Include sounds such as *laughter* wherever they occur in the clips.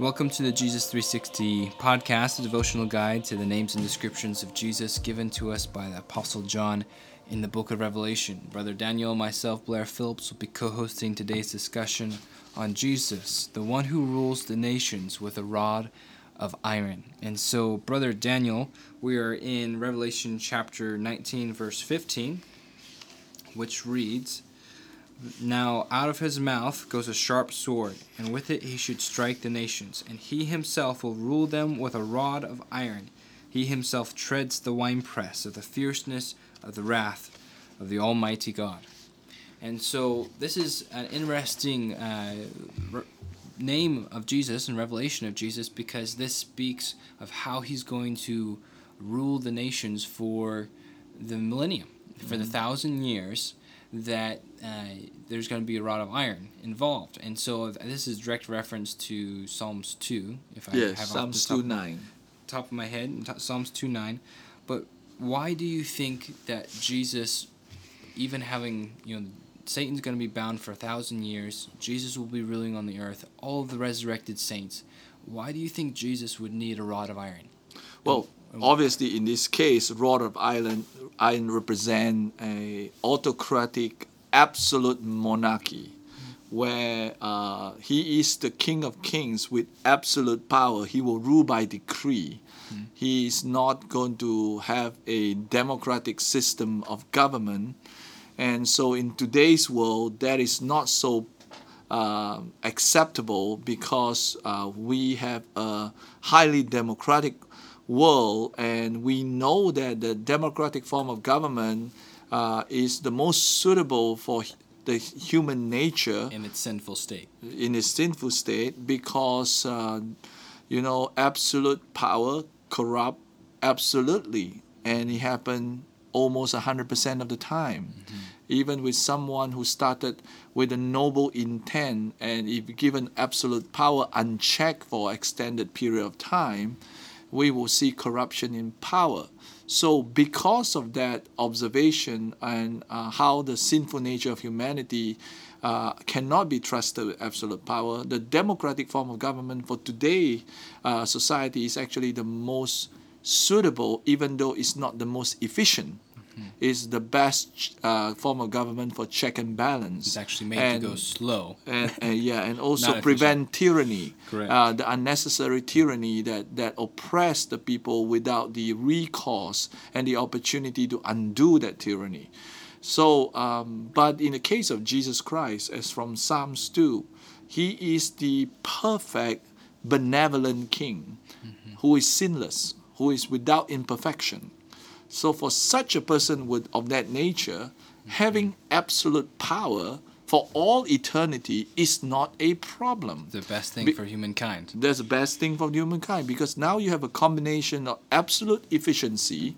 Welcome to the Jesus 360 podcast, a devotional guide to the names and descriptions of Jesus given to us by the Apostle John in the book of Revelation. Brother Daniel myself, Blair Phillips, will be co hosting today's discussion on Jesus, the one who rules the nations with a rod of iron. And so, Brother Daniel, we are in Revelation chapter 19, verse 15, which reads, now out of his mouth goes a sharp sword, and with it he should strike the nations, and he himself will rule them with a rod of iron. He himself treads the winepress of the fierceness of the wrath of the Almighty God. And so this is an interesting uh, re- name of Jesus and revelation of Jesus because this speaks of how he's going to rule the nations for the millennium, for the thousand years that uh, there's going to be a rod of iron involved. And so this is direct reference to Psalms 2, if I yes, have Psalms 2 9. Top of my head, Psalms 2 9. But why do you think that Jesus, even having, you know, Satan's going to be bound for a thousand years, Jesus will be ruling on the earth, all of the resurrected saints, why do you think Jesus would need a rod of iron? Well, obviously in this case, rod of iron, iron represent a autocratic absolute monarchy where uh, he is the king of kings with absolute power. He will rule by decree. Mm. He is not going to have a democratic system of government. And so, in today's world, that is not so uh, acceptable because uh, we have a highly democratic world, and we know that the democratic form of government uh, is the most suitable for the human nature in its sinful state. In its sinful state, because uh, you know absolute power corrupt absolutely, and it happened almost hundred percent of the time. Mm-hmm. Even with someone who started with a noble intent, and if given absolute power unchecked for extended period of time, we will see corruption in power. So, because of that observation and uh, how the sinful nature of humanity uh, cannot be trusted with absolute power, the democratic form of government for today uh, society is actually the most suitable, even though it's not the most efficient mm-hmm. is the best uh, form of government for check and balance. It's actually made and, to go slow. And, and *laughs* yeah, and also prevent tyranny, uh, the unnecessary tyranny that, that oppress the people without the recourse and the opportunity to undo that tyranny. So, um, but in the case of Jesus Christ, as from Psalms 2, he is the perfect, benevolent king mm-hmm. who is sinless, who is without imperfection so for such a person with of that nature, having absolute power for all eternity is not a problem. The best thing Be- for humankind. That's the best thing for humankind because now you have a combination of absolute efficiency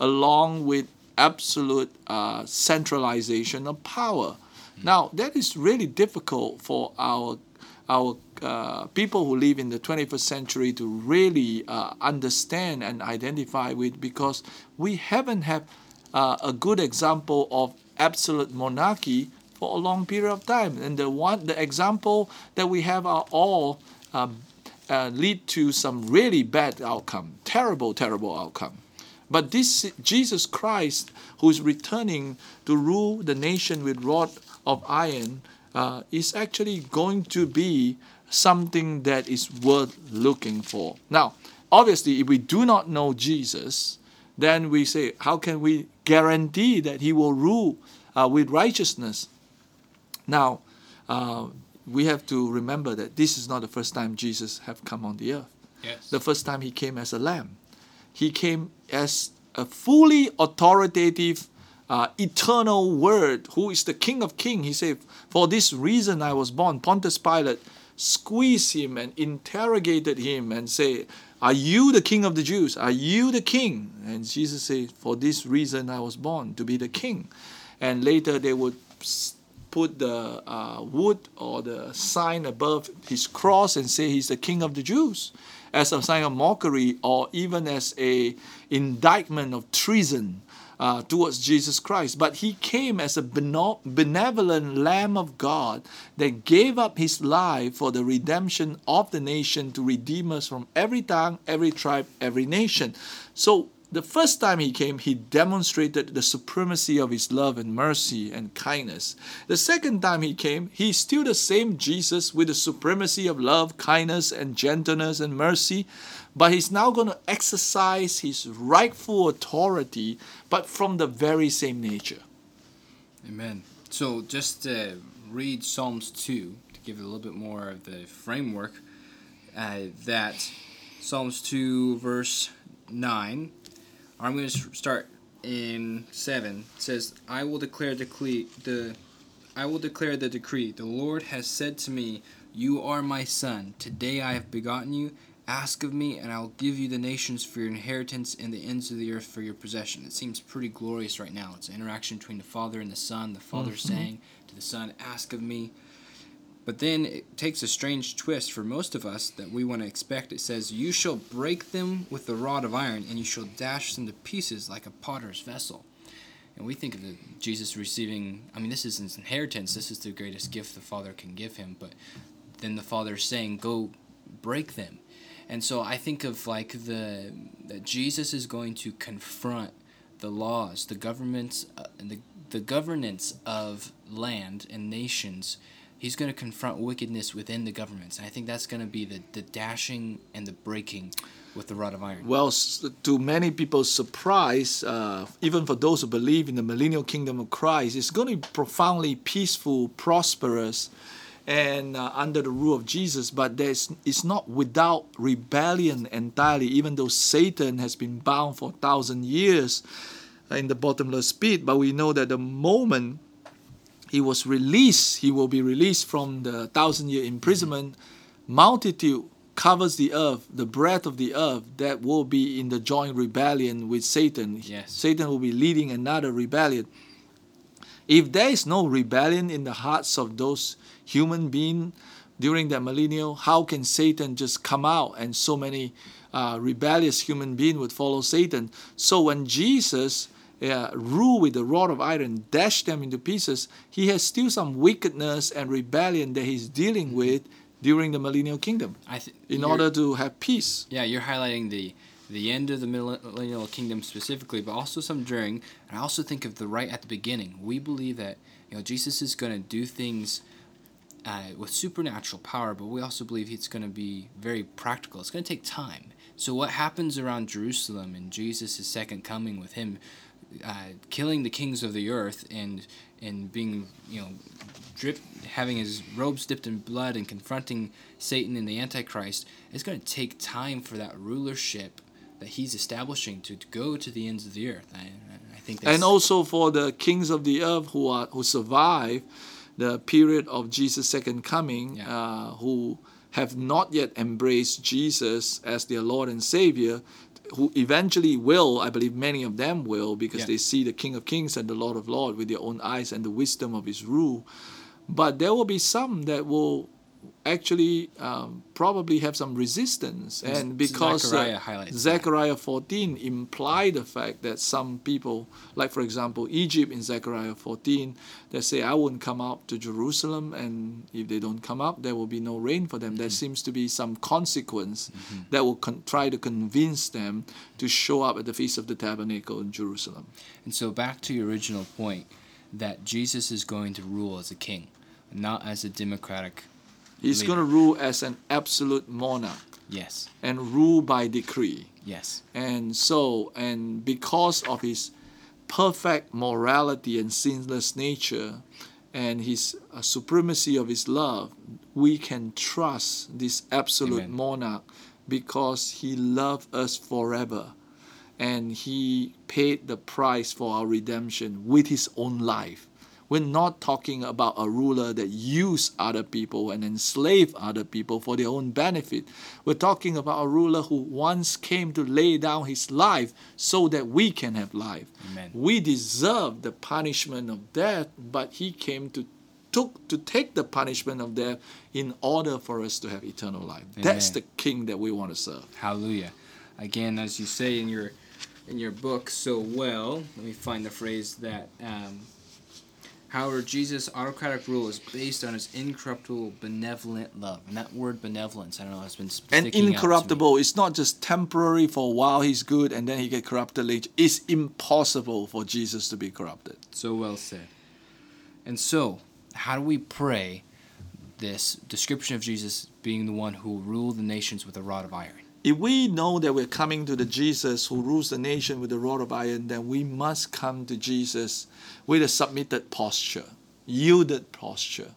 along with absolute uh, centralization of power. Mm. Now, that is really difficult for our our uh, people who live in the 21st century to really uh, understand and identify with because we haven't had uh, a good example of absolute monarchy for a long period of time. And the one, the example that we have are all um, uh, lead to some really bad outcome, terrible, terrible outcome. But this Jesus Christ, who is returning to rule the nation with rod of iron, uh, is actually going to be something that is worth looking for. Now, obviously, if we do not know Jesus, then we say, how can we guarantee that he will rule uh, with righteousness? Now, uh, we have to remember that this is not the first time Jesus have come on the earth. Yes. The first time he came as a lamb. He came as a fully authoritative uh, eternal word, who is the King of Kings. He said, For this reason I was born. Pontius Pilate squeezed him and interrogated him and say, Are you the King of the Jews? Are you the King? And Jesus said, For this reason I was born, to be the King. And later they would put the uh, wood or the sign above his cross and say he's the King of the Jews as a sign of mockery or even as a indictment of treason uh, towards Jesus Christ, but he came as a benevolent Lamb of God that gave up his life for the redemption of the nation to redeem us from every tongue, every tribe, every nation. So the first time he came, he demonstrated the supremacy of his love and mercy and kindness. The second time he came, he's still the same Jesus with the supremacy of love, kindness, and gentleness and mercy, but he's now going to exercise his rightful authority, but from the very same nature. Amen. So just to read Psalms 2 to give it a little bit more of the framework, uh, that Psalms 2, verse 9, I'm going to start in 7. It says, I will declare decree, the I will declare the decree. The Lord has said to me, You are my son. Today I have begotten you. Ask of me, and I will give you the nations for your inheritance and the ends of the earth for your possession. It seems pretty glorious right now. It's an interaction between the Father and the Son. The Father Mhm. saying to the Son, Ask of me. But then it takes a strange twist for most of us that we want to expect. It says, You shall break them with the rod of iron, and you shall dash them to pieces like a potter's vessel. And we think of the, Jesus receiving, I mean, this is his inheritance. This is the greatest gift the Father can give him. But then the Father is saying, Go break them. And so I think of like the Jesus is going to confront the laws, the governments, uh, the the governance of land and nations. He's going to confront wickedness within the governments. And I think that's going to be the, the dashing and the breaking with the rod of iron. Well, to many people's surprise, uh, even for those who believe in the millennial kingdom of Christ, it's going to be profoundly peaceful, prosperous, and uh, under the rule of Jesus. But there's, it's not without rebellion entirely, even though Satan has been bound for a thousand years in the bottomless pit. But we know that the moment he was released, he will be released from the thousand year imprisonment. Multitude covers the earth, the breadth of the earth, that will be in the joint rebellion with Satan. Yes. Satan will be leading another rebellion. If there is no rebellion in the hearts of those human being during that millennial, how can Satan just come out and so many uh, rebellious human beings would follow Satan? So when Jesus uh, rule with the rod of iron, dash them into pieces, he has still some wickedness and rebellion that he's dealing with during the millennial kingdom I th- in order to have peace. Yeah, you're highlighting the the end of the millennial kingdom specifically, but also some during. And I also think of the right at the beginning. We believe that you know Jesus is going to do things uh, with supernatural power, but we also believe it's going to be very practical. It's going to take time. So what happens around Jerusalem and Jesus' second coming with him uh, killing the kings of the earth and and being you know drip having his robes dipped in blood and confronting Satan and the Antichrist, it's going to take time for that rulership that he's establishing to, go to the ends of the earth. I, I think and also for the kings of the earth who are who survive the period of Jesus' second coming, Yeah. uh, who have not yet embraced Jesus as their Lord and Savior, who eventually will, I believe many of them will, because Yeah. they see the King of Kings and the Lord of Lords with their own eyes and the wisdom of His rule. But there will be some that will actually um, probably have some resistance, and because uh, Zechariah. Zechariah 14 imply the fact that some people, like for example Egypt in Zechariah 14, they say, I won't come up to Jerusalem, and if they don't come up, there will be no rain for them. There seems to be some consequence that will con- try to convince them to show up at the Feast of the Tabernacle in Jerusalem. And so back to your original point that Jesus is going to rule as a king, not as a democratic. He's going to rule as an absolute monarch Yes. and rule by decree. Yes. And so, and because of his perfect morality and sinless nature and his uh, supremacy of his love, we can trust this absolute Amen. monarch because he loved us forever and he paid the price for our redemption with his own life. We're not talking about a ruler that used other people and enslaved other people for their own benefit. We're talking about a ruler who once came to lay down his life so that we can have life. Amen. We deserve the punishment of death, but he came to took to take the punishment of death in order for us to have eternal life. That's the king that we want to serve. Hallelujah. Again, as you say in your in your book so well. Let me find the phrase that. Um, However, Jesus' autocratic rule is based on his incorruptible, benevolent love. And that word benevolence, I don't know, has been and incorruptible. It's not just temporary for a while he's good and then he get corrupted later. It's impossible for Jesus to be corrupted. So well said. And so, how do we pray this description of Jesus being the one who will rule the nations with a rod of iron? If we know that we're coming to the Jesus who rules the nation with a rod of iron, then we must come to Jesus with a submitted posture, yielded posture.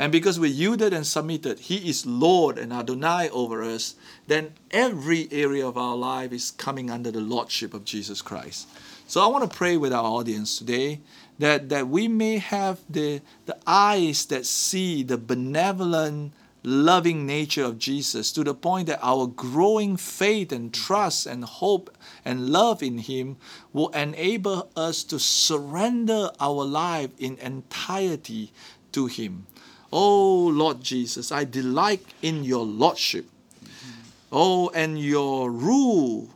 And because we yielded and submitted, He is Lord and Adonai over us, then every area of our life is coming under the Lordship of Jesus Christ. So I want to pray with our audience today that, that we may have the, the eyes that see the benevolent loving nature of Jesus to the point that our growing faith and trust and hope and love in Him will enable us to surrender our life in entirety to Him. Oh Lord Jesus, I delight in your Lordship. Oh, and your rule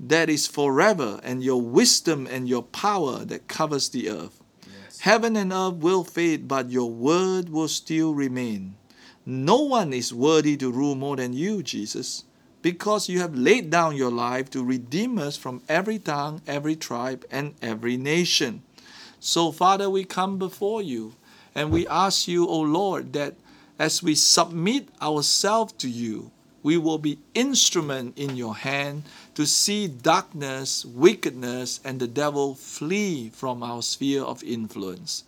that is forever, and your wisdom and your power that covers the earth. Yes. Heaven and earth will fade, but your word will still remain. No one is worthy to rule more than you, Jesus, because you have laid down your life to redeem us from every tongue, every tribe, and every nation. So, Father, we come before you and we ask you, O Lord, that as we submit ourselves to you, we will be instrument in your hand to see darkness, wickedness, and the devil flee from our sphere of influence.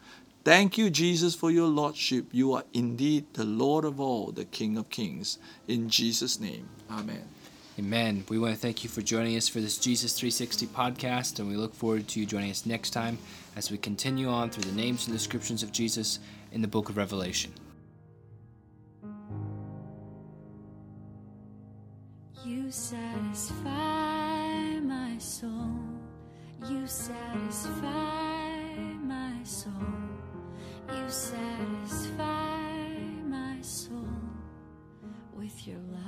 Thank you, Jesus, for your Lordship. You are indeed the Lord of all, the King of kings. In Jesus' name, Amen. Amen. We want to thank you for joining us for this Jesus 360 podcast, and we look forward to you joining us next time as we continue on through the names and descriptions of Jesus in the book of Revelation. You satisfy my soul. You satisfy my soul. You satisfy my soul with your love.